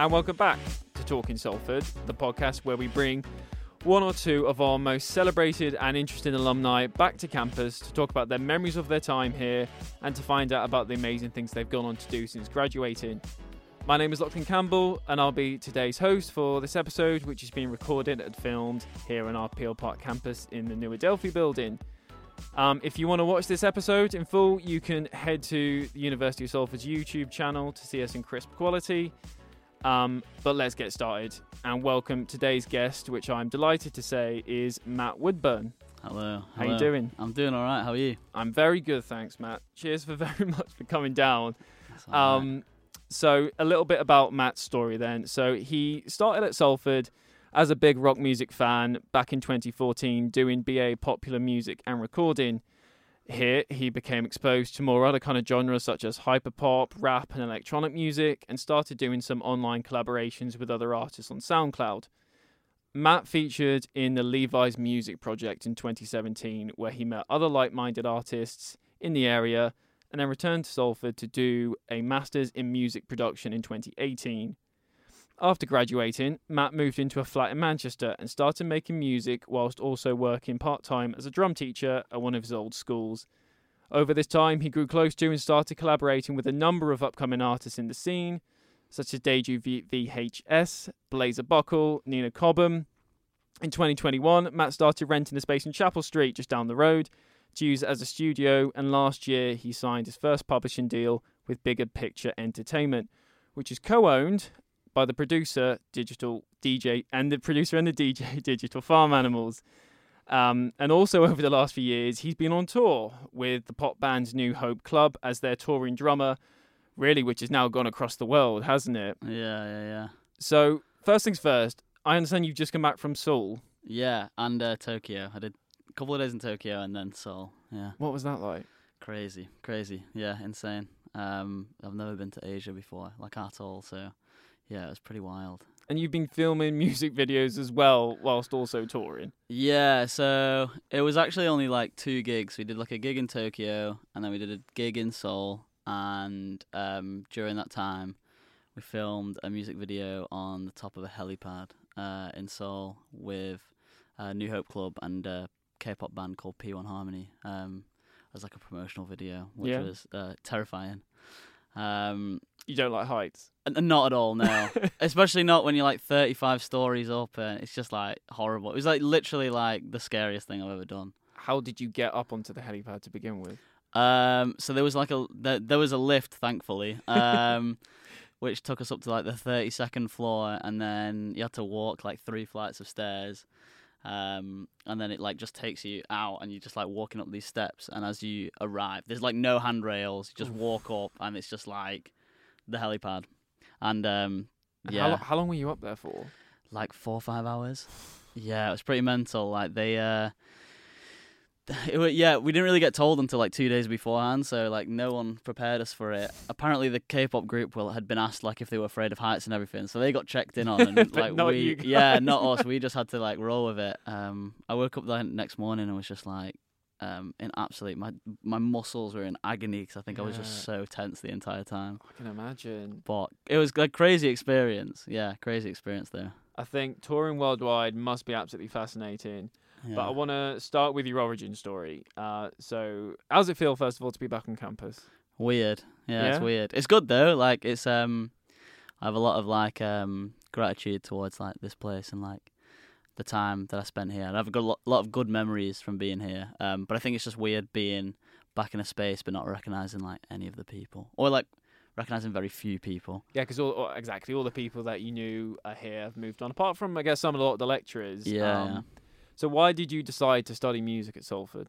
and welcome back to Talking Salford, the podcast where we bring one or two of our most celebrated and interesting alumni back to campus to talk about their memories of their time here and to find out about the amazing things they've gone on to do since graduating. My name is Loughlan Campbell, and I'll be today's host for this episode, which is being recorded and filmed here on our Peel Park campus in the New Adelphi building. Um, if you want to watch this episode in full, you can head to the University of Salford's YouTube channel to see us in crisp quality. Um, but let's get started and welcome today's guest, which I'm delighted to say is Matt Woodburn. Hello. How you doing? I'm doing all right. How are you? I'm very good, thanks, Matt. Cheers for very much for coming down. That's all right. Um, so a little bit about Matt's story then. So he started at Salford as a big rock music fan back in 2014, doing BA popular music and recording. Here, he became exposed to more other kind of genres such as hyperpop, rap, and electronic music, and started doing some online collaborations with other artists on SoundCloud. Matt featured in the Levi's Music Project in 2017, where he met other like minded artists in the area and then returned to Salford to do a Masters in Music Production in 2018. After graduating, Matt moved into a flat in Manchester and started making music whilst also working part time as a drum teacher at one of his old schools. Over this time, he grew close to and started collaborating with a number of upcoming artists in the scene, such as Deju v- VHS, Blazer Buckle, Nina Cobham. In 2021, Matt started renting a space in Chapel Street just down the road to use as a studio, and last year he signed his first publishing deal with Bigger Picture Entertainment, which is co-owned by the producer Digital DJ and the producer and the DJ Digital Farm Animals. Um, and also over the last few years, he's been on tour with the pop band New Hope Club as their touring drummer, really, which has now gone across the world, hasn't it? yeah, yeah, yeah. So first things first, I understand you've just come back from Seoul. Yeah, and uh, Tokyo. I did a couple of days in Tokyo and then Seoul. Yeah, What was that like? crazy, crazy. Yeah, insane. Um, I've never been to Asia before, like at all. So, yeah, it was pretty wild. And you've been filming music videos as well, whilst also touring. Yeah, so it was actually only like two gigs. We did like a gig in Tokyo, and then we did a gig in Seoul. And um, during that time, we filmed a music video on the top of a helipad uh, in Seoul with uh, New Hope Club and a K-pop band called P1Harmony um, as like a promotional video, which Yeah. was uh, terrifying. Um, You don't like heights. and not at all, no. Especially not when you're like 35 stories up and it's just like horrible. It was like literally like the scariest thing I've ever done. How did you get up onto the helipad to begin with? Um, so there was like a there, there was a lift, thankfully, um, which took us up to like the 32nd floor, and then you had to walk like three flights of stairs. Um, and then it like just takes you out, and you're just like walking up these steps. And as you arrive, there's like no handrails. You just walk up, and it's just like the helipad. And um, And yeah, How, how long were you up there for? like four or five hours. Yeah, it was pretty mental. Like they, uh, it, yeah, we didn't really get told until like two days beforehand, so like no one prepared us for it. Apparently, the K-pop group well had been asked like if they were afraid of heights and everything, so they got checked in on, and like not we, you yeah, not us. We just had to like roll with it. Um, I woke up the next morning and was just like. Um, in absolute, my my muscles were in agony because I think I was just so tense the entire time. I can imagine. But it was a crazy experience. Yeah, crazy experience there. I think touring worldwide must be absolutely fascinating. Yeah. But I want to start with your origin story. Uh, so, how does it feel, first of all, to be back on campus? Weird. Yeah, Yeah? it's weird. It's good though. Like it's um I have a lot of like um gratitude towards like this place and like the time that I spent here. And I've got a lot, lot of good memories from being here. Um but I think it's just weird being back in a space but not recognizing like any of the people or like recognizing very few people. Yeah, because all, all- exactly all the people that you knew are here have moved on, apart from, I guess, some of the, lot of the lecturers. Yeah, Um, yeah. So, why did you decide to study music at Salford?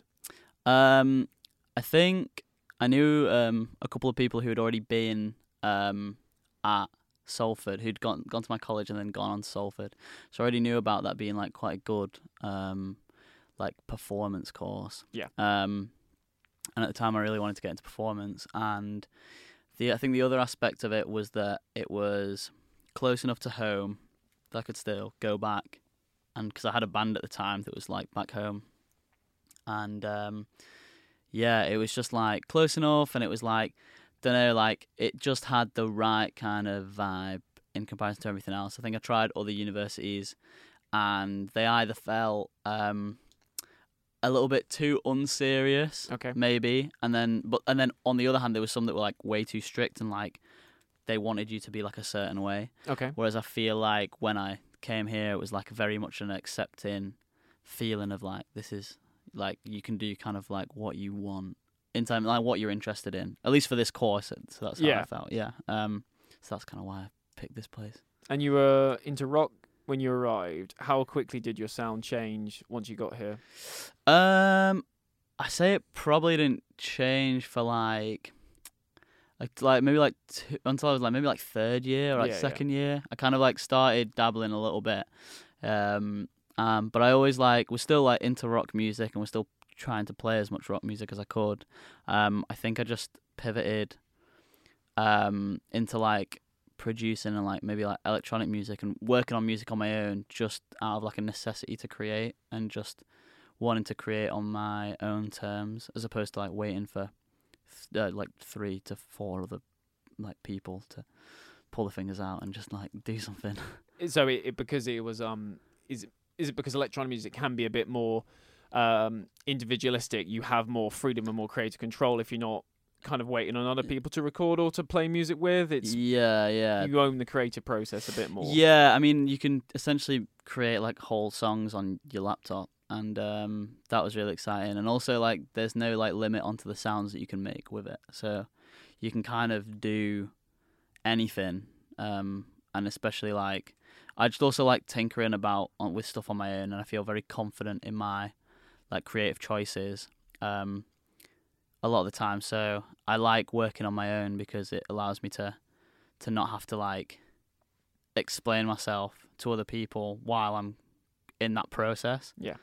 Um, I think I knew um, a couple of people who had already been um, at Salford, who'd gone gone to my college and then gone on to Salford. So I already knew about that being like quite a good um, like performance course. Yeah. Um, and at the time, I really wanted to get into performance, and the I think the other aspect of it was that it was close enough to home that I could still go back, and because I had a band at the time that was like back home, and um, yeah, it was just like close enough, and it was like don't know, like it just had the right kind of vibe in comparison to everything else. I think I tried other universities, and they either felt um, a little bit too unserious, Okay. maybe, and then but and then on the other hand, there was some that were like way too strict and like they wanted you to be like a certain way. Okay. Whereas I feel like when I came here, it was like very much an accepting feeling of like this is like you can do kind of like what you want in time, like what you're interested in. At least for this course, so that's how Yeah. I felt. Yeah. Um. So that's kind of why I picked this place. And you were into rock when you arrived. How quickly did your sound change once you got here? Um, I say it probably didn't change for like. Like, like maybe like two, until I was like maybe like third year or like Yeah, yeah. second year. I kind of like started dabbling a little bit, um, um, but I always like was still like into rock music and was still trying to play as much rock music as I could. Um, I think I just pivoted, um, into like producing and like maybe like electronic music and working on music on my own just out of like a necessity to create and just wanting to create on my own terms as opposed to like waiting for th- uh, like three to four other like people to pull the fingers out and just like do something. So it, it because it was um is is it because electronic music can be a bit more um individualistic? You have more freedom and more creative control if you're not kind of waiting on other people to record or to play music with. It's yeah, yeah. you own the creative process a bit more. Yeah, I mean, you can essentially create like whole songs on your laptop, and um, that was really exciting. And also, like, there's no like limit onto the sounds that you can make with it, so you can kind of do anything. Um, and especially like, I just also like tinkering about on, with stuff on my own, and I feel very confident in my like creative choices. Um, a lot of the time, so I like working on my own because it allows me to to not have to like explain myself to other people while I'm in that process. Yeah.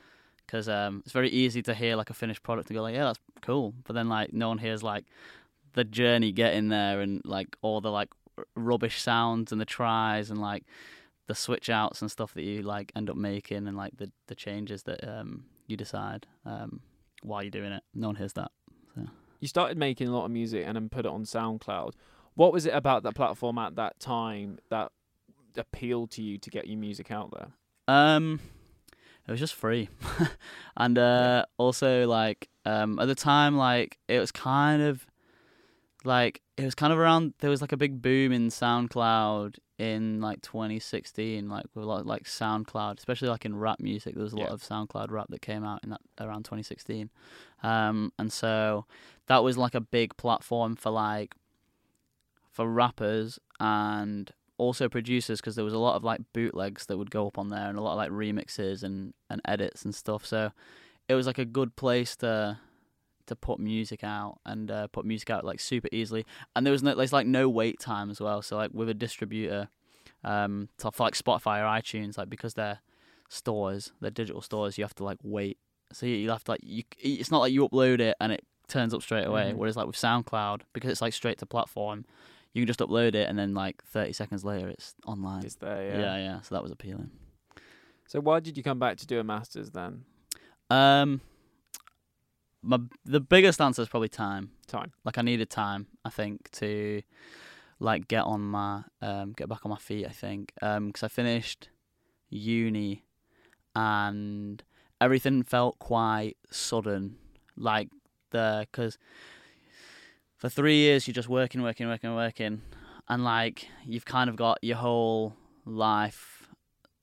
Because um, it's very easy to hear like a finished product and go like, yeah, that's cool, but then like no one hears like the journey getting there and like all the like rubbish sounds and the tries and like the switch outs and stuff that you like end up making and like the the changes that um you decide um while you're doing it. No one hears that. You started making a lot of music and then put it on SoundCloud. What was it about that platform at that time that appealed to you to get your music out there? Um, it was just free, and uh, also like um, at the time, like it was kind of like it was kind of around. There was like a big boom in SoundCloud in like 2016, like with a lot of, like SoundCloud, especially like in rap music. There was a lot of SoundCloud rap that came out in that around 2016, um, and so that was like a big platform for like for rappers and also producers because there was a lot of like bootlegs that would go up on there and a lot of like remixes and, and edits and stuff. So it was like a good place to to put music out and uh, put music out like super easily. And there was no there's like no wait time as well. So like with a distributor, um, to, for like Spotify or iTunes, like because they're stores, they're digital stores, you have to like wait. So you you have to like you. It's not like you upload it and it turns up straight away. Mhm. Whereas like with SoundCloud, because it's like straight to platform, you can just upload it and then like 30 seconds later it's online. Is there? yeah. Yeah. yeah, So that was appealing. So why did you come back to do a masters then? Um, my the biggest answer is probably time. Time. Like I needed time, I think, to like get on my um get back on my feet. I think um because I finished uni and everything felt quite sudden. Like the because for three years you're just working, working, working, working, and like you've kind of got your whole life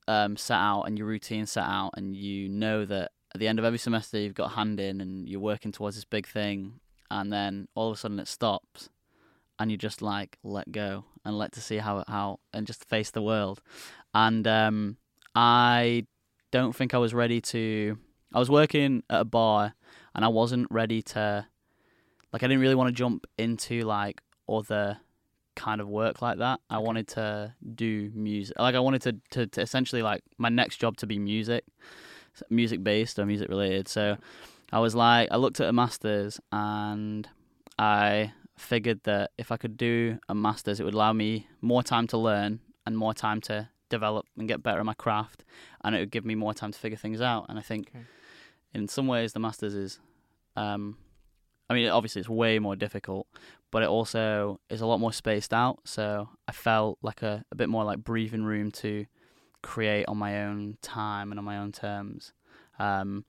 um, set out and your routine set out, and you know that at the end of every semester you've got a hand in and you're working towards this big thing, and then all of a sudden it stops, and you just like let go and let to see how how and just face the world, and um, I don't think I was ready to. I was working at a bar, and I wasn't ready to. Like I didn't really want to jump into like other kind of work like that. I wanted to do music. Like I wanted to, to, to essentially like my next job to be music, music based or music related. So I was like, I looked at a masters and I figured that if I could do a masters, it would allow me more time to learn and more time to develop and get better at my craft, and it would give me more time to figure things out. And I think, Okay. in some ways, the masters is um, I mean, obviously it's way more difficult, but it also is a lot more spaced out. So I felt like a, a bit more like breathing room to create on my own time and on my own terms. Um,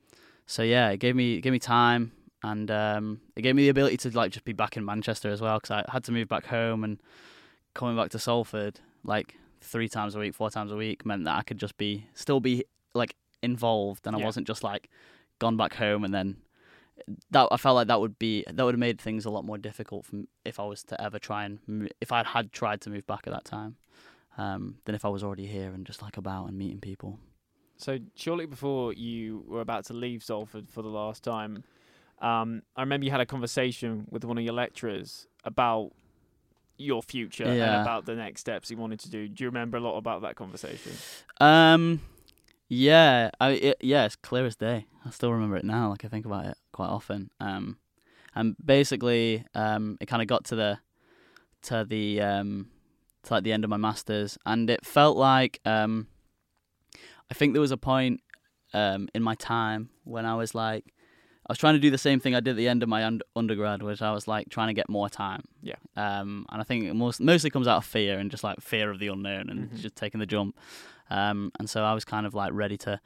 so yeah, it gave me it gave me time, and um, it gave me the ability to like just be back in Manchester as well because I had to move back home and coming back to Salford like three times a week, four times a week meant that I could just be still be like involved, and I wasn't just like gone back home and then that I felt like that would be that would have made things a lot more difficult from if I was to ever try and if I had tried to move back at that time, um, than if I was already here and just like about and meeting people. So shortly before you were about to leave Salford for the last time, um, I remember you had a conversation with one of your lecturers about your future and about the next steps you wanted to do. Do you remember a lot about that conversation? Um, yeah, I it, yeah, it's clear as day. I still remember it now. Like I think about it quite often. Um, and basically, um, it kind of got to the to the um to like the end of my masters, and it felt like um, I think there was a point um in my time when I was like. I was trying to do the same thing I did at the end of my und- undergrad, which I was like trying to get more time. Yeah. Um, and I think it most, mostly comes out of fear and just like fear of the unknown and Mhm. just taking the jump. Um, and so I was kind of like ready to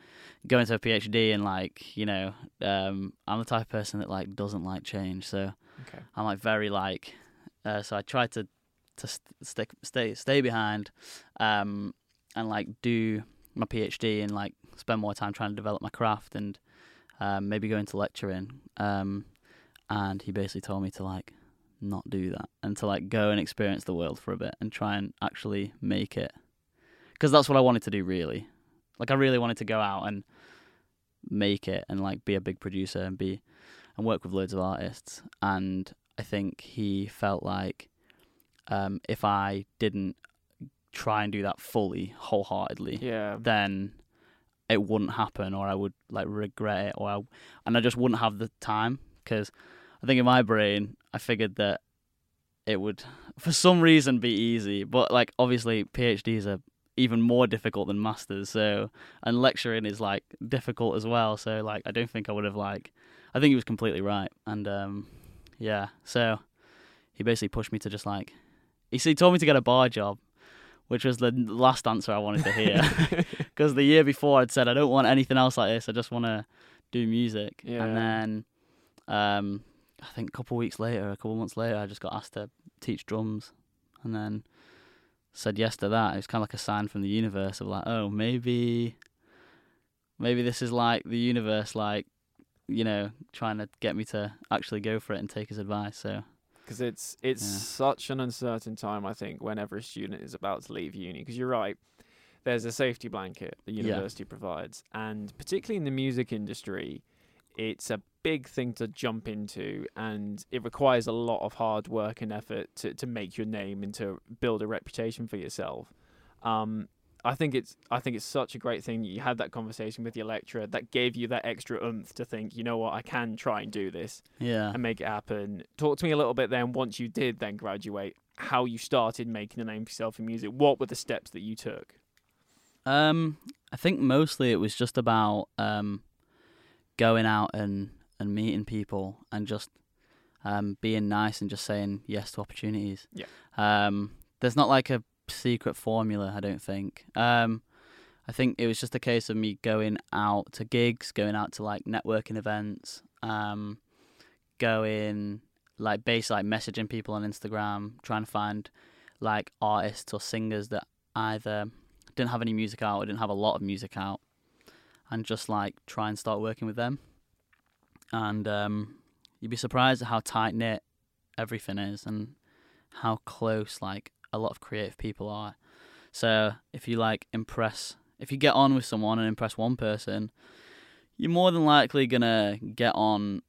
go into a PhD and like you know um, I'm the type of person that like doesn't like change, so Okay. I'm like very like uh, so I tried to to st- stick stay stay behind um, and like do my PhD and like spend more time trying to develop my craft and um, maybe go into lecturing. Um, and he basically told me to like not do that and to like go and experience the world for a bit and try and actually make it because that's what I wanted to do really. Like I really wanted to go out and make it and like be a big producer and be and work with loads of artists. And I think he felt like um, if I didn't try and do that fully, wholeheartedly, Yeah. then it wouldn't happen, or I would like regret it, or I, and I just wouldn't have the time because I think in my brain I figured that it would for some reason be easy, but like obviously PhDs are even more difficult than masters, so and lecturing is like difficult as well. So like I don't think I would have like I think he was completely right, and um yeah, so he basically pushed me to just like he he told me to get a bar job, which was the last answer I wanted to hear because the year before I'd said I don't want anything else like this. I just want to do music. Yeah. And then um, I think a couple of weeks later, a couple of months later, I just got asked to teach drums, and then said yes to that. It was kind of like a sign from the universe of like, oh, maybe, maybe this is like the universe, like you know, trying to get me to actually go for it and take his advice. So because it's it's Yeah. such an uncertain time. I think whenever a student is about to leave uni, because you're right, there's a safety blanket the Yeah. university provides, and particularly in the music industry, it's a big thing to jump into, and it requires a lot of hard work and effort to to make your name and to build a reputation for yourself. Um, I think it's I think it's such a great thing that you had that conversation with your lecturer that gave you that extra oomph to think, you know what, I can try and do this yeah, and make it happen. Talk to me a little bit then, once you did then graduate, how you started making a name for yourself in music. What were the steps that you took? Um, I think mostly it was just about um, going out and, and meeting people and just um, being nice and just saying yes to opportunities. Yeah. Um, there's not like a secret formula, I don't think. Um, I think it was just a case of me going out to gigs, going out to like networking events, um, going like basically like messaging people on Instagram, trying to find like artists or singers that either didn't have any music out or didn't have a lot of music out and just like try and start working with them and um, you'd be surprised at how tight knit everything is and how close like a lot of creative people are so if you like impress if you get on with someone and impress one person you're more than likely gonna get on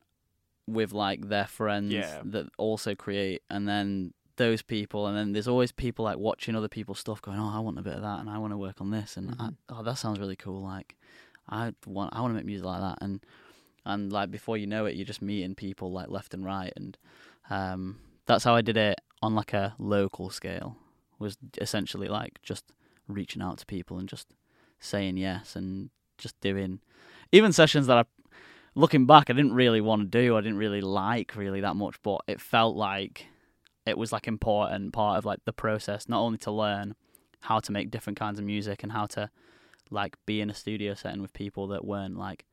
with like their friends Yeah. that also create and then those people and then there's always people like watching other people's stuff going oh i want a bit of that and i want to work on this and I, Mhm. oh that sounds really cool like i want i want to make music like that and and like before you know it you're just meeting people like left and right and um that's how i did it on like a local scale was essentially like just reaching out to people and just saying yes and just doing even sessions that i looking back, I didn't really want to do. I didn't really like really that much, but it felt like it was like important part of like the process, not only to learn how to make different kinds of music and how to like be in a studio setting with people that weren't like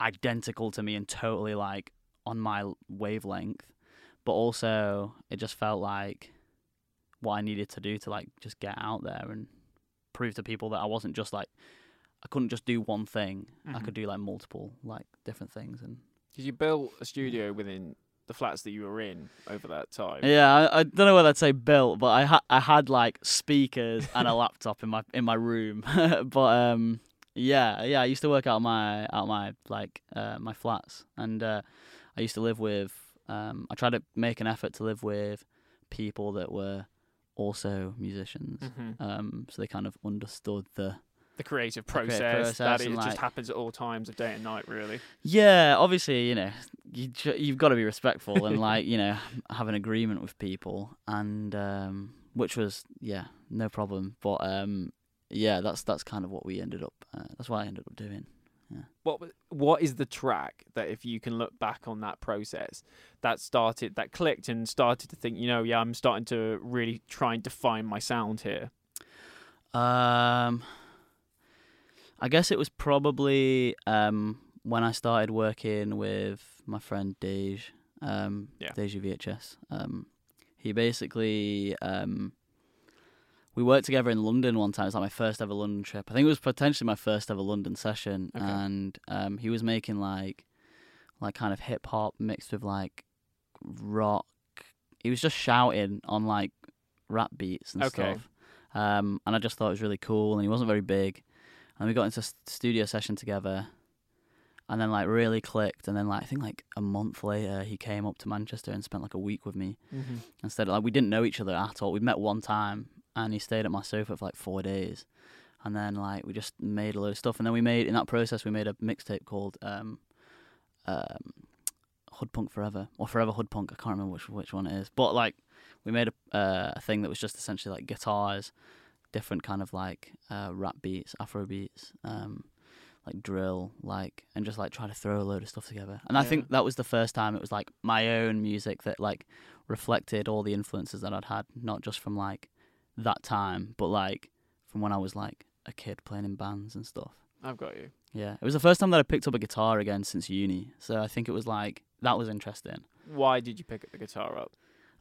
identical to me and totally like on my wavelength, but also it just felt like what I needed to do to like just get out there and prove to people that I wasn't just like I couldn't just do one thing. I Mhm. could do like multiple like different things and Did you build a studio within the flats that you were in over that time? yeah, I, I don't know whether I'd say built, but I ha- I had like speakers and a laptop in my in my room. but um yeah, yeah, I used to work out my out my like uh, my flats and uh, I used to live with um I tried to make an effort to live with people that were also musicians. Mhm. Um so they kind of understood the The creative creative process, that it and, just happens at all times of day and night, really. Yeah, obviously, you know, you you've got to be respectful and like you know have an agreement with people, and um, which was yeah no problem. But um, yeah, that's that's kind of what we ended up. Uh, that's what I ended up doing. What what is the track that if you can look back on that process that started that clicked and started to think, you know, yeah, I'm starting to really try and define my sound here. Um, I guess it was probably um when I started working with my friend Dej, um, Yeah. Deja VHS. Um, he basically um, we worked together in London one time. It was like my first ever London trip. I think it was potentially my first ever London session, Okay. and um, he was making like like kind of hip hop mixed with like rock. He was just shouting on like rap beats and Okay. stuff. Um, and I just thought it was really cool, and he wasn't very big. And we got into s- studio session together, and then like really clicked. And then like I think like a month later, he came up to Manchester and spent like a week with me. Mm-hmm. Instead, like we didn't know each other at all. We met one time, and he stayed at my sofa for like four days, and then like we just made a load of stuff. And then we made in that process we made a mixtape called um, um, Hood Punk Forever or Forever Hood Punk. I can't remember which which one it is, but like we made a uh, a thing that was just essentially like guitars, different kind of like uh, rap beats, Afro beats, um, like drill, like and just like try to throw a load of stuff together. And I think that was the first time it was like my own music that like reflected all the influences that I'd had, not just from like that time, but like from when I was like a kid playing in bands and stuff. I've got you. Yeah, it was the first time that I picked up a guitar again since uni. So I think it was like that was interesting. Why did you pick up the guitar up?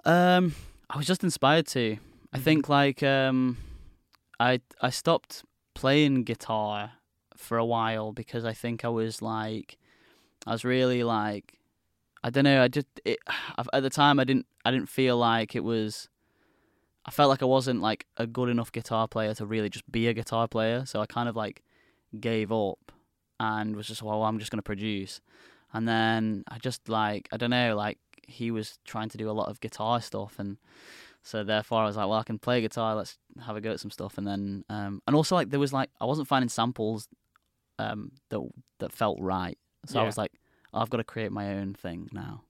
Um, I was just inspired to. I Mhm. think like um, I I stopped playing guitar for a while because I think I was like, I was really like, I don't know. I just it, at the time I didn't I didn't feel like it was. I felt like I wasn't like a good enough guitar player to really just be a guitar player. So I kind of like gave up and was just well I'm just gonna produce. And then I just like I don't know like he was trying to do a lot of guitar stuff and so therefore I was like well I can play guitar let's have a go at some stuff and then um and also like there was like I wasn't finding samples um that that felt right so I was like I've got to create my own thing now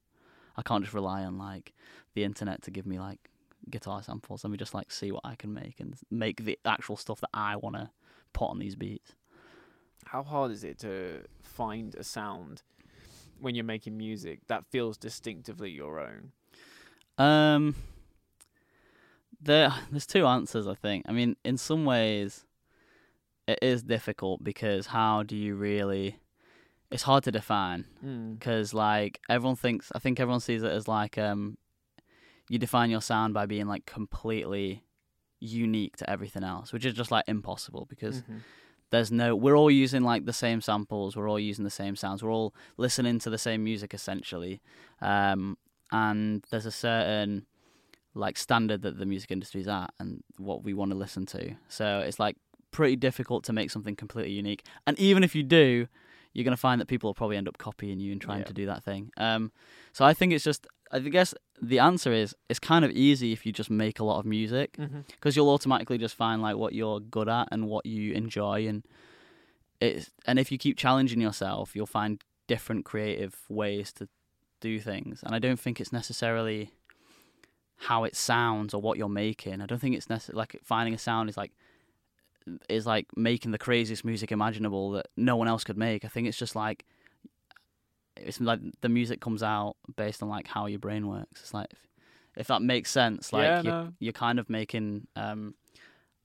I can't just rely on like the internet to give me like guitar samples let me just like see what I can make and make the actual stuff that I want to put on these beats How hard is it to find a sound when you're making music that feels distinctively your own? Um, there, there's two answers. I think. I mean, in some ways, it is difficult because how do you really? It's hard to define Mm. because like everyone thinks. I think everyone sees it as like um, you define your sound by being like completely unique to everything else, which is just like impossible because Mhm. there's no we're all using like the same samples we're all using the same sounds we're all listening to the same music essentially um, and there's a certain like standard that the music industry is at and what we want to listen to so it's like pretty difficult to make something completely unique and even if you do you're going to find that people will probably end up copying you and trying Yeah. to do that thing um, so i think it's just i guess the answer is it's kind of easy if you just make a lot of music mm-hmm. because you'll automatically just find like what you're good at and what you enjoy and it's and if you keep challenging yourself you'll find different creative ways to do things. And i don't think it's necessarily how it sounds or what you're making. I don't think it's necessarily like finding a sound is like is like making the craziest music imaginable that no one else could make. I think it's just like it's like the music comes out based on like how your brain works. It's like if, if that makes sense. Like Yeah, you're, no. you're kind of making um,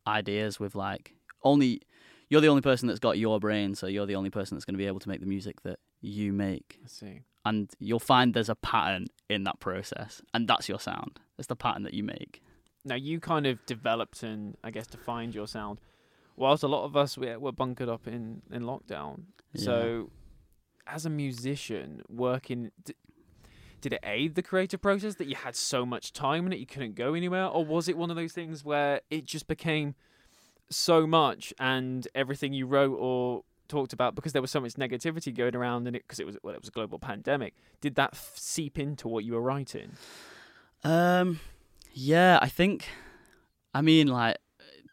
ideas with like only you're the only person that's got your brain, so you're the only person that's going to be able to make the music that you make. I see. And you'll find there's a pattern in that process, and that's your sound. It's the pattern that you make. Now you kind of developed and I guess defined your sound, whilst a lot of us were, were bunkered up in in lockdown. So, as a musician working, d- did it aid the creative process that you had so much time and that you couldn't go anywhere, or was it one of those things where it just became so much and everything you wrote or talked about because there was so much negativity going around and it because it was well it was a global pandemic did that f- seep into what you were writing Um, yeah, I think. I mean, like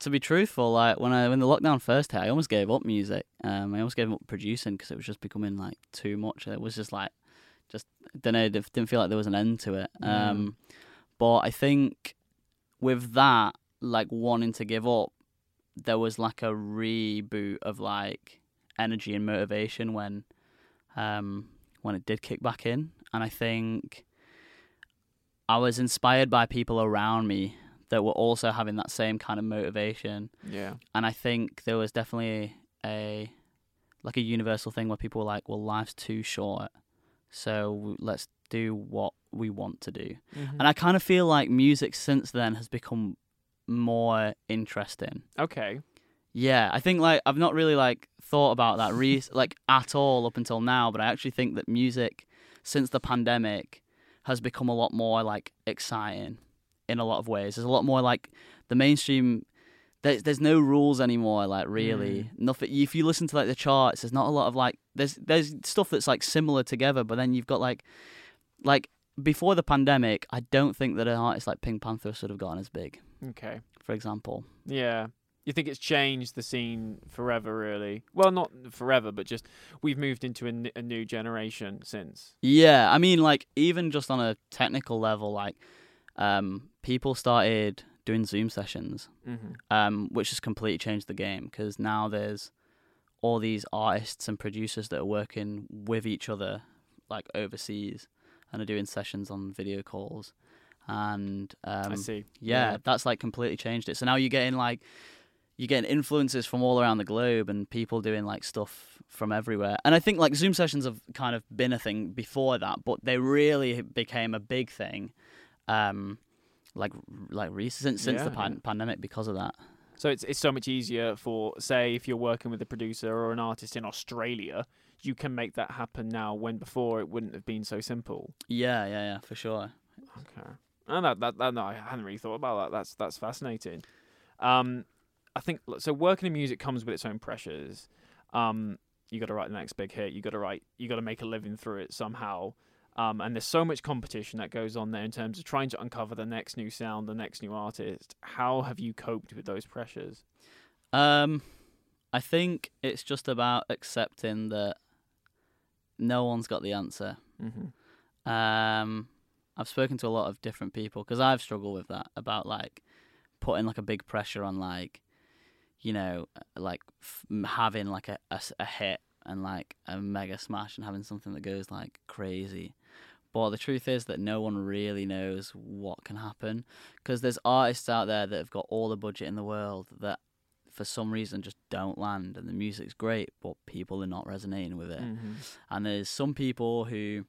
to be truthful, like when I when the lockdown first hit, I almost gave up music. Um, I almost gave up producing because it was just becoming like too much. It was just like, just don't know, didn't didn't feel like there was an end to it. Yeah. Um, but I think with that, like wanting to give up, there was like a reboot of like energy and motivation when, um, when it did kick back in, and I think. I was inspired by people around me that were also having that same kind of motivation, yeah and I think there was definitely a like a universal thing where people were like, "Well, life's too short, so let's do what we want to do." Mm-hmm. And I kind of feel like music since then has become more interesting. okay Yeah, I think like I've not really like thought about that re- like at all up until now, but I actually think that music since the pandemic has become a lot more like exciting in a lot of ways. There's a lot more like the mainstream there's there's no rules anymore like really. Nothing if you listen to like the charts, there's not a lot of like there's there's stuff that's like similar together, but then you've got like like before the pandemic, I don't think that an artist like PinkPantheress should have gotten as big, okay for example. Yeah. You think it's changed the scene forever, really? Well, not forever, but just we've moved into a, n- a new generation since. Yeah, I mean, like even just on a technical level, like um, people started doing Zoom sessions, Mm-hmm. um, which has completely changed the game because now there's all these artists and producers that are working with each other, like overseas, and are doing sessions on video calls, and um, I see. yeah, that's like completely changed it. So now you're getting like you're getting influences from all around the globe and people doing like stuff from everywhere. And I think like Zoom sessions have kind of been a thing before that, but they really became a big thing. Um, like like recent since the pan- yeah. pandemic because of that. So it's it's so much easier for say if you're working with a producer or an artist in Australia, you can make that happen now when before it wouldn't have been so simple. Yeah, yeah, yeah, for sure. Okay. And that, that, that no, I hadn't really thought about that. That's that's fascinating. Um, I think so. Working in music comes with its own pressures. Um, you got to write the next big hit. You got to write. You got to make a living through it somehow. Um, and there's so much competition that goes on there in terms of trying to uncover the next new sound, the next new artist. How have you coped with those pressures? Um, I think it's just about accepting that no one's got the answer. Mm-hmm. Um, I've spoken to a lot of different people because I've struggled with that about like putting like a big pressure on like, you know, like f- having like a, a a hit and like a mega smash and having something that goes like crazy. But the truth is that no one really knows what can happen because there's artists out there that have got all the budget in the world that for some reason just don't land and the music's great but people are not resonating with it. Mm-hmm. And there's some people who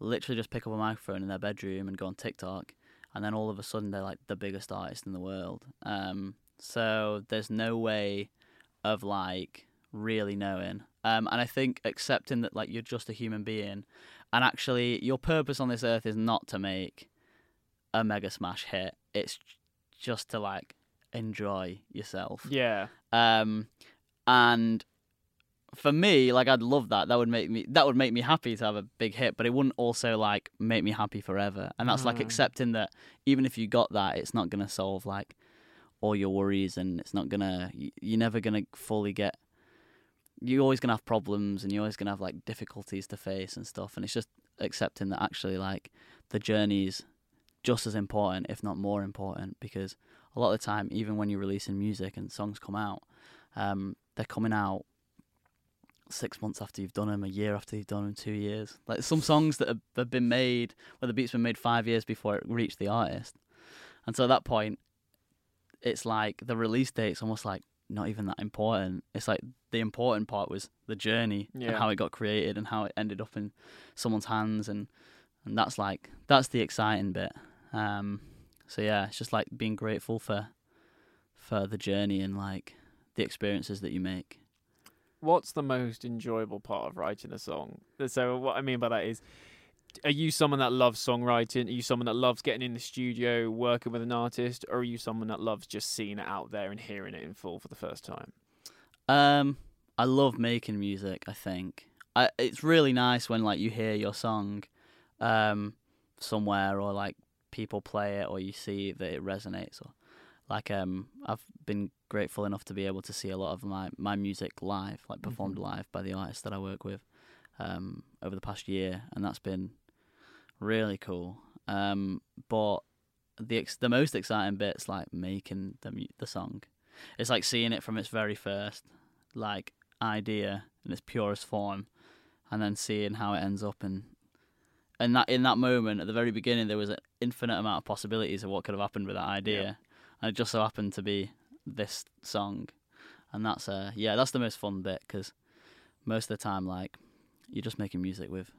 literally just pick up a microphone in their bedroom and go on TikTok, and then all of a sudden they're like the biggest artist in the world. Um, so there's no way of like really knowing. Um, and I think accepting that like you're just a human being, and actually your purpose on this earth is not to make a mega smash hit. It's just to like enjoy yourself. Yeah. Um, and for me, like I'd love that. That would make me that would make me happy to have a big hit, but it wouldn't also like make me happy forever. And that's like Mm. accepting that even if you got that, it's not gonna solve like all your worries, and it's not gonna you're never gonna fully get. You're always gonna have problems, and you're always gonna have like difficulties to face and stuff. And it's just accepting that actually like the journey's just as important, if not more important, because a lot of the time, even when you're releasing music and songs come out, um, they're coming out six months after you've done them, a year after you've done them, two years. Like some songs that have, been made, where the beat's been made five years before it reached the artist, and so at that point, it's like the release date's almost like not even that important. It's like the important part was the journey and how it got created and how it ended up in someone's hands, and and that's like that's the exciting bit. Um, so yeah, it's just like being grateful for for the journey and like the experiences that you make. What's the most enjoyable part of writing a song? So what I mean by that is, are you someone that loves songwriting? Are you someone that loves getting in the studio, working with an artist, or are you someone that loves just seeing it out there and hearing it in full for the first time? Um, I love making music. I think I, it's really nice when like you hear your song, um, somewhere or like people play it or you see that it resonates. Or like um, I've been grateful enough to be able to see a lot of my my music live, like performed Mhm. live by the artists that I work with, um, over the past year, and that's been really cool. Um, but the ex- the most exciting bit's like making the the song. It's like seeing it from its very first like idea in its purest form, and then seeing how it ends up and and that in that moment at the very beginning there was an infinite amount of possibilities of what could have happened with that idea, Yeah. and it just so happened to be this song, and that's uh yeah that's the most fun bit because most of the time like you're just making music with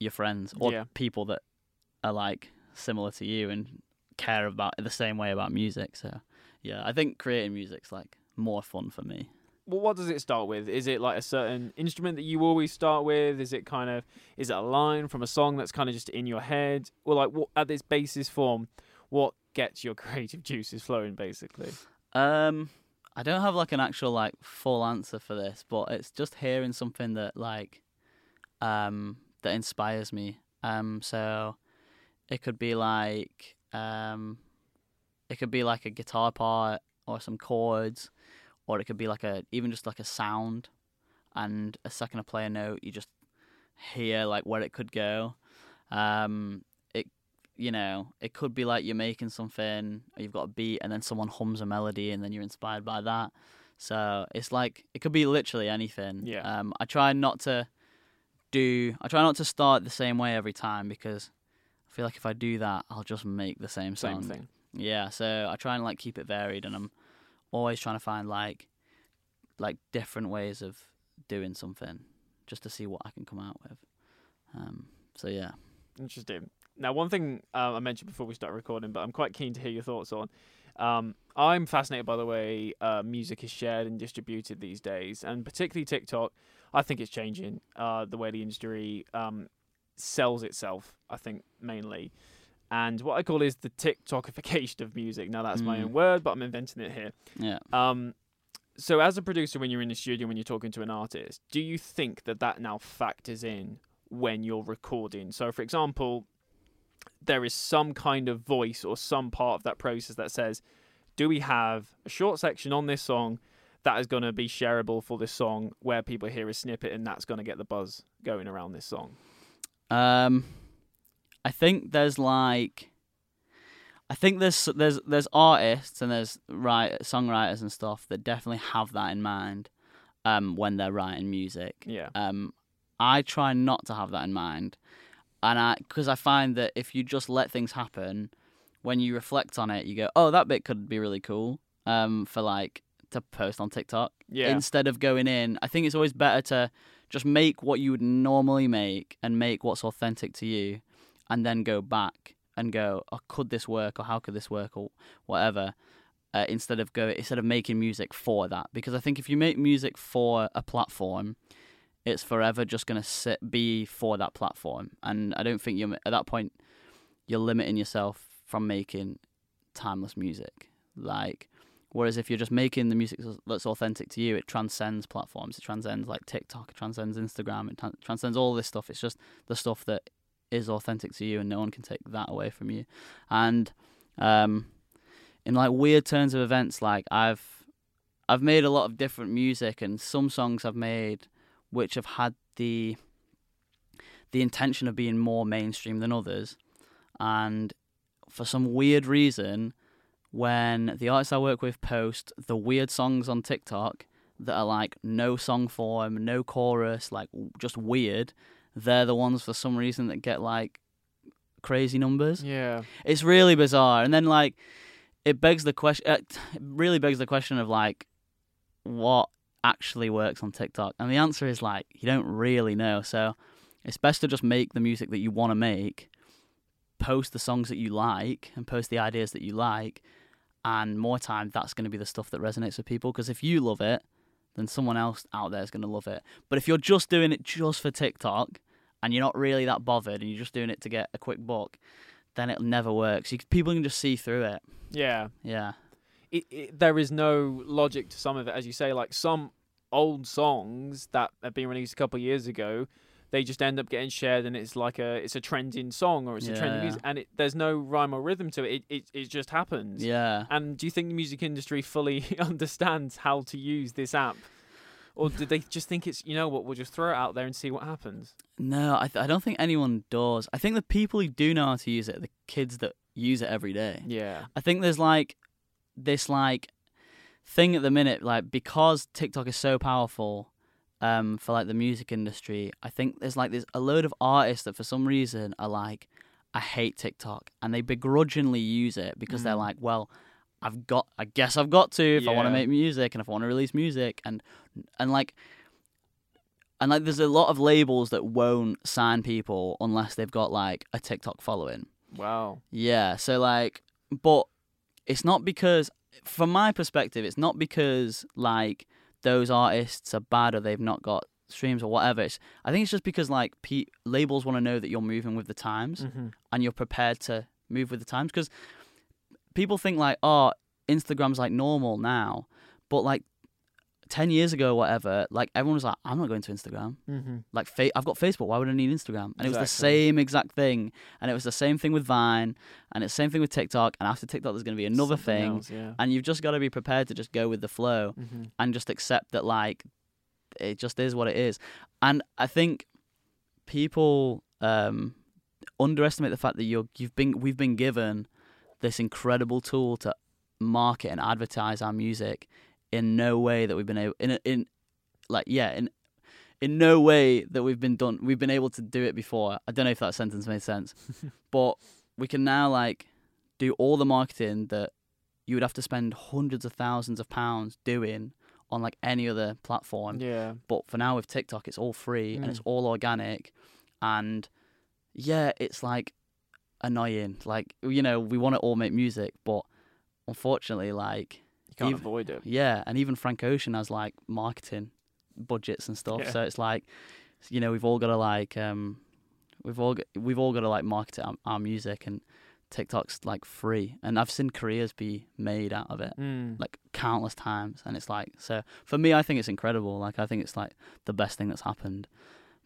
your friends or Yeah. people that are like similar to you and care about the same way about music. So yeah, I think creating music's like more fun for me. Well, what does it start with? Is it like a certain instrument that you always start with? Is it kind of is it a line from a song that's kind of just in your head? Or like what at its basis form, what gets your creative juices flowing basically? Um, I don't have like an actual like full answer for this, but it's just hearing something that like um that inspires me. Um, so it could be like um, it could be like a guitar part or some chords, or it could be like a even just like a sound, and a second to play a note, you just hear like where it could go. Um, it you know it could be like you're making something, or you've got a beat, and then someone hums a melody, and then you're inspired by that. So it's like it could be literally anything. Yeah. Um, I try not to do. I try not to start the same way every time because I feel like if I do that, I'll just make the same Same song. thing. Yeah, so I try and like keep it varied, and I'm always trying to find like like different ways of doing something, just to see what I can come out with. Um, so yeah, Interesting. Now, one thing uh, I mentioned before we start recording, but I'm quite keen to hear your thoughts on. Um, I'm fascinated by the way uh, music is shared and distributed these days, and particularly TikTok. I think it's changing uh, the way the industry um, sells itself. I think mainly, and what I call is the TikTokification of music. Now, that's my Mm. own word, but I'm inventing it here. yeah. Um, so, as a producer, when you're in the studio, when you're talking to an artist, do you think that that now factors in when you're recording? So, for example, there is some kind of voice or some part of that process that says, do we have a short section on this song that is going to be shareable for this song where people hear a snippet and that's going to get the buzz going around this song? Um, I think there's like, I think there's there's there's artists and there's write songwriters and stuff that definitely have that in mind, um, when they're writing music. Yeah. Um, I try not to have that in mind, and I because I find that if you just let things happen, when you reflect on it, you go, oh, that bit could be really cool. Um, for like to post on TikTok Yeah. instead of going in. I think it's always better to just make what you would normally make and make what's authentic to you, and then go back and go, oh, could this work or how could this work or whatever. Uh, instead of go instead of making music for that, because I think if you make music for a platform, it's forever just gonna sit be for that platform, and I don't think you're at that point you're limiting yourself from making timeless music. Like, whereas if you're just making the music that's authentic to you, it transcends platforms. It transcends like TikTok, it transcends Instagram, it tran- transcends all this stuff. It's just the stuff that is authentic to you, and no one can take that away from you. And um, in like weird turns of events, like I've I've made a lot of different music, and some songs I've made which have had the the intention of being more mainstream than others, and for some weird reason, when the artists I work with post the weird songs on TikTok, that are like no song form, no chorus, like just weird, they're the ones for some reason that get like crazy numbers. Yeah. It's really bizarre. And then like it begs the question uh, it really begs the question of like what actually works on TikTok. And the answer is like you don't really know. So it's best to just make the music that you want to make, post the songs that you like and post the ideas that you like and more time that's going to be the stuff that resonates with people because if you love it then someone else out there is going to love it. But if you're just doing it just for TikTok and you're not really that bothered and you're just doing it to get a quick buck, then it'll never work. So you, people can just see through it. Yeah. Yeah. It, it, there is no logic to some of it, as you say. Like some old songs that have been released a couple of years ago, they just end up getting shared, and it's like a it's a trending song or it's a trending Yeah. music, and it, there's no rhyme or rhythm to it. It it, it just happens. Yeah. And do you think the music industry fully understands how to use this app? Or did they just think it's, you know what, we'll just throw it out there and see what happens? No, I, th- I don't think anyone does. I think the people who do know how to use it are the kids that use it every day. Yeah. I think there's like this like thing at the minute, like because TikTok is so powerful um, for like the music industry. I think there's like there's a load of artists that for some reason are like, I hate TikTok, and they begrudgingly use it because they're Mm. like, well, I've got, I guess I've got to if I want to make music and if I want to release music and and like. And like, there's a lot of labels that won't sign people unless they've got like a TikTok following. Wow. Yeah, so like, but it's not because, from my perspective, it's not because like those artists are bad or they've not got streams or whatever. It's, I think it's just because like pe- labels want to know that you're moving with the times hmm and you're prepared to move with the times because people think like, oh, Instagram's like normal now, but like. 10 years ago, whatever, like everyone was like, I'm not going to Instagram hmm like fa- I've got Facebook. Why would I need Instagram? And it was the same exact thing. And it was the same thing with Vine, and it's the same thing with TikTok. And after TikTok, there's going to be another thing. yeah. And you've just got to be prepared to just go with the flow hmm and just accept that like it just is what it is. And I think people um, underestimate the fact that you're you've been we've been given this incredible tool to market and advertise our music in no way that we've been able in in like yeah in in no way that we've been done we've been able to do it before. I don't know if that sentence made sense, but we can now like do all the marketing that you would have to spend hundreds of thousands of pounds doing on like any other platform. Yeah. But for now with TikTok, it's all free and it's Mm. all organic, and yeah, it's like annoying. Like you know, we want to all make music, but unfortunately, like can't Even- avoid it. yeah, and even Frank Ocean has like marketing budgets and stuff. Yeah. So it's like, you know, we've all got to like, um, we've all got, we've all got to like market our, our music, and TikTok's like free, and I've seen careers be made out of it Mm. like countless times, and it's like so for me, I think it's incredible. Like I think it's like the best thing that's happened,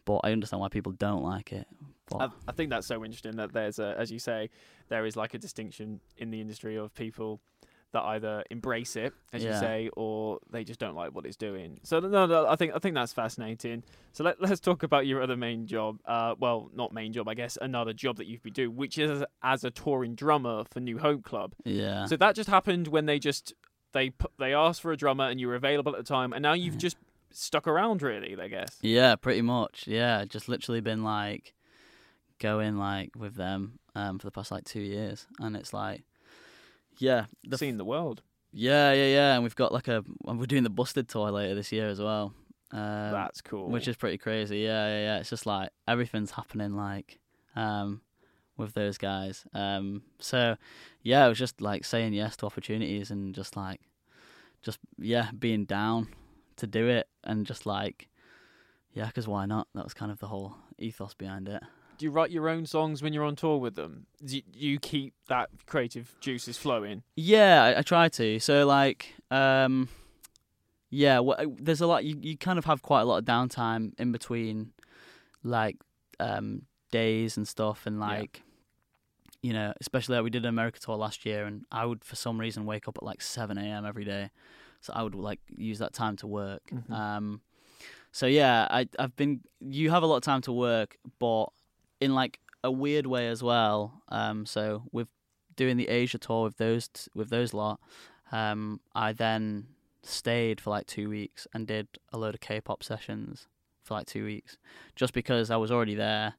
but I understand why people don't like it. But I, I think that's so interesting that there's a, as you say, there is like a distinction in the industry of people that either embrace it, as you say, or they just don't like what it's doing. So no, no, I think I think that's fascinating. So let, let's talk about your other main job. Uh, well, not main job, I guess, another job that you've been doing, which is as, as a touring drummer for New Hope Club. yeah, So that just happened when they just they put, they asked for a drummer and you were available at the time, and now you've Yeah. just stuck around, really. I guess. Yeah, pretty much. Yeah, just literally been like going like with them um for the past like two years, and it's like, yeah, the Seeing the world. yeah, yeah, yeah, and we've got like a we're doing the Busted tour later this year as well. Um, that's cool. which is pretty crazy. Yeah, yeah, yeah. It's just like everything's happening like um with those guys. Um so yeah, it was just like saying yes to opportunities and just like just yeah, being down to do it and just like yeah, cuz why not? That was kind of the whole ethos behind it. Do you write your own songs when you're on tour with them? Do you, keep that creative juices flowing? Yeah, I, I try to. So like, um, yeah, wh- there's a lot. You you kind of have quite a lot of downtime in between, like um, days and stuff, and Yeah. like, you know, especially like we did an America tour last year, and I would for some reason wake up at like seven a.m. every day, so I would like use that time to work. Mhm. Um, so yeah, I I've been. You have a lot of time to work, but in like a weird way as well. Um, so with doing the Asia tour with those t- with those lot, um, I then stayed for like two weeks and did a load of K-pop sessions for like two weeks, just because I was already there,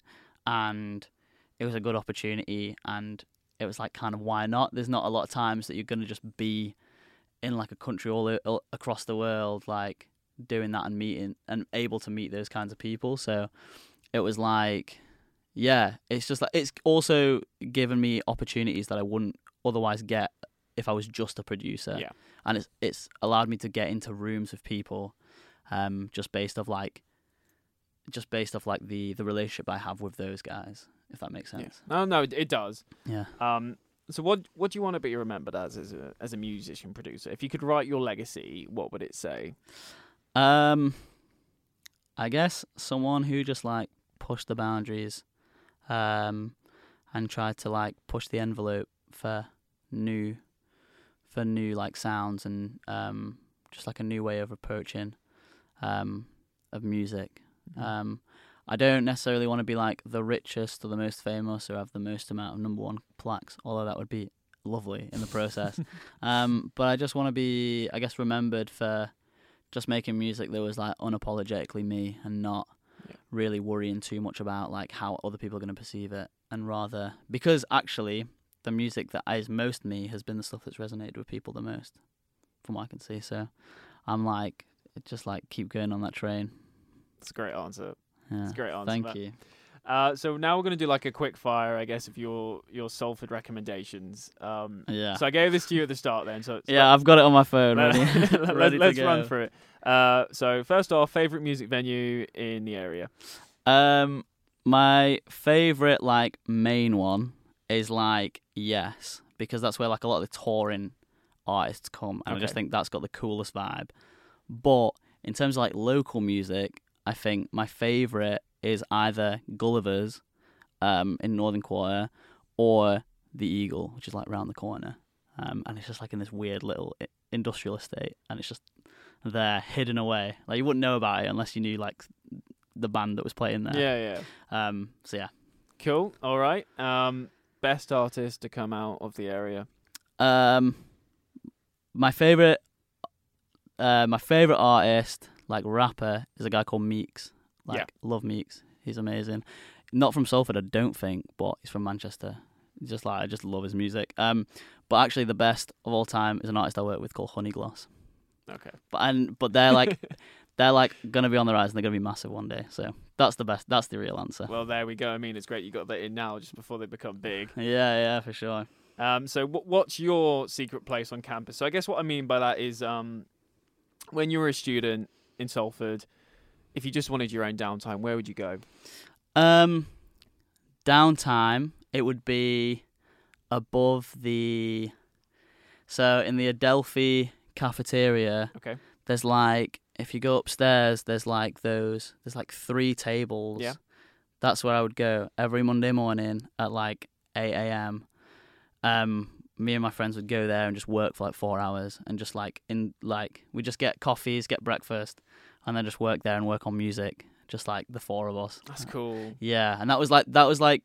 and it was a good opportunity, and it was like kind of why not? There's not a lot of times that you're gonna just be in like a country all, all across the world, like doing that and meeting and able to meet those kinds of people. So it was like, yeah, it's just like it's also given me opportunities that I wouldn't otherwise get if I was just a producer. Yeah. and it's it's allowed me to get into rooms with people, um, just based off like, just based off like the the relationship I have with those guys, if that makes Yeah. sense. No, no, it, it does. Yeah. Um, so what what do you want to be remembered as as a as a musician producer? If you could write your legacy, what would it say? Um, I guess someone who just like pushed the boundaries, um, and tried to like push the envelope for new, for new like sounds and um, just like a new way of approaching, um, of music. Um, I don't necessarily want to be like the richest or the most famous or have the most amount of number one plaques, although that would be lovely in the process. um, but I just want to be, I guess, remembered for just making music that was like unapologetically me and not Yeah. really worrying too much about like how other people are going to perceive it and rather because actually the music that is most me has been the stuff that's resonated with people the most from what I can see so I'm like just like keep going on that train It's a great answer. yeah That's a great answer. thank Matt. you Uh, so now we're going to do like a quick fire, I guess, of your your Salford recommendations. Um, yeah So I gave this to you at the start, then. So yeah I've got it on my phone Let- ready, let- to run through it. Uh, so first off, favorite music venue in the area. Um, my favorite like main one is like Yes because that's where like a lot of the touring artists come, and I just think that's got the coolest vibe. But in terms of like local music, I think my favorite is either Gulliver's, um, in Northern Quarter, or the Eagle, which is like round the corner. Um, and it's just like in this weird little industrial estate, and it's just there hidden away. Like you wouldn't know about it unless you knew like the band that was playing there. Yeah, yeah. Um. So yeah. Cool. All right. Um, best artist to come out of the area. Um. My favorite. Uh, my favorite artist, like rapper, is a guy called Meekz. Like, Yeah. love Meekz. He's amazing. Not from Salford, I don't think, but he's from Manchester. Just like I just love his music. Um, but actually, the best of all time is an artist I work with called Honey Honeygloss. Okay. But and but they're like they're like gonna be on the rise and they're gonna be massive one day. So that's the best. That's the real answer. Well, there we go. I mean, it's great you got that in now, just before they become big. Yeah, yeah, for sure. Um, so wh- what's your secret place on campus? So I guess what I mean by that is, um, when you were a student in Salford, if you just wanted your own downtime, where would you go? Um, downtime. It would be above the. So in the Adelphi cafeteria, Okay. there's like if you go upstairs, there's like those. There's like three tables. Yeah. That's where I would go every Monday morning at like eight a.m. Um, me and my friends would go there and just work for like four hours and just like in like we just get coffees, get breakfast, and then just work there and work on music. Just like the four of us. That's cool. Yeah, and that was like that was like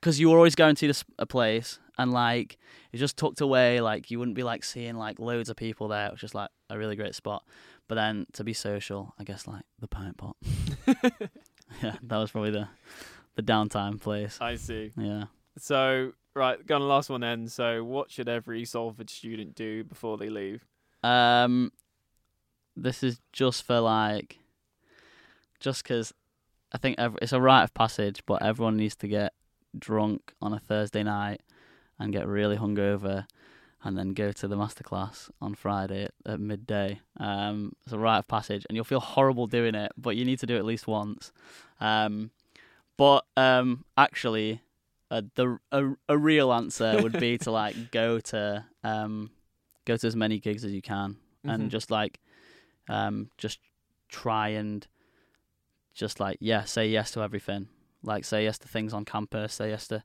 because you were always guaranteed a, s- a place, and like it just tucked away. Like you wouldn't be like seeing like loads of people there. It was just like a really great spot. But then to be social, I guess like the pint pot. yeah, that was probably the the downtime place. I see. Yeah. So right, go on the last one then. So what should every Salford student do before they leave? Um, this is just for like, just because I think ev- it's a rite of passage, but everyone needs to get drunk on a Thursday night and get really hungover, and then go to the masterclass on Friday at, midday. Um, it's a rite of passage, and you'll feel horrible doing it, but you need to do it at least once. Um, but um, actually, uh, the a, a real answer would be to like go to um, go to as many gigs as you can Mhm. and just like um just try and just like yeah say yes to everything. Like say yes to things on campus say yes to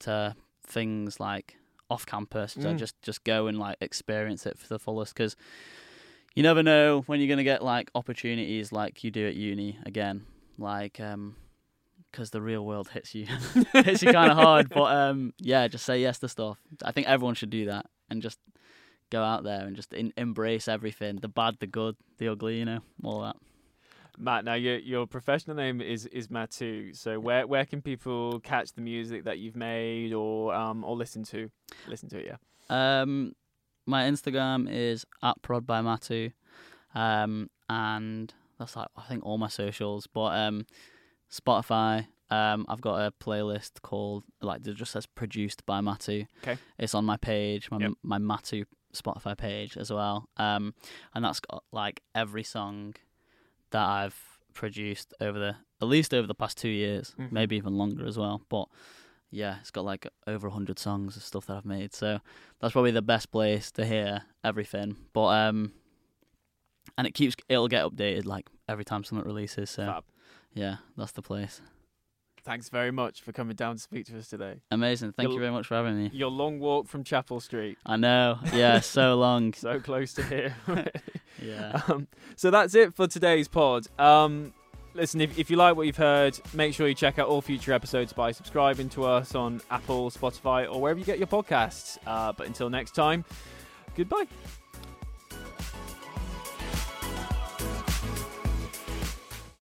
to things like off campus so Mm. just just go and like experience it for the fullest because you never know when you're gonna get like opportunities like you do at uni again. Like um because the real world hits you hits you kind of hard. But um yeah just say yes to stuff. I think everyone should do that and just go out there and just in, embrace everything the bad, the good, the ugly, you know, all that. Matt, now your your professional name is is Mattu. So where where can people catch the music that you've made or um or listen to listen to it? Yeah. Um, my Instagram is at prod by Mattu, um, and that's like I think all my socials. But um, Spotify, um, I've got a playlist called like it just says produced by Mattu. Okay. It's on my page, my Yep. my Mattu Spotify page as well. Um, and that's got like every song that I've produced over the at least over the past two years, Mhm. maybe even longer as well. But yeah, it's got like over hundred songs of stuff that I've made. So that's probably the best place to hear everything. But um, and it keeps it'll get updated like every time something releases. So Fab. yeah, that's the place. Thanks very much for coming down to speak to us today. Amazing. Thank You'll- you very much for having me. Your long walk from Chapel Street, I know. Yeah, so long. so close to here. Yeah. Um, so that's it for today's pod. Um, listen, if, if you like what you've heard, make sure you check out all future episodes by subscribing to us on Apple, Spotify, or wherever you get your podcasts. Uh, but until next time, goodbye.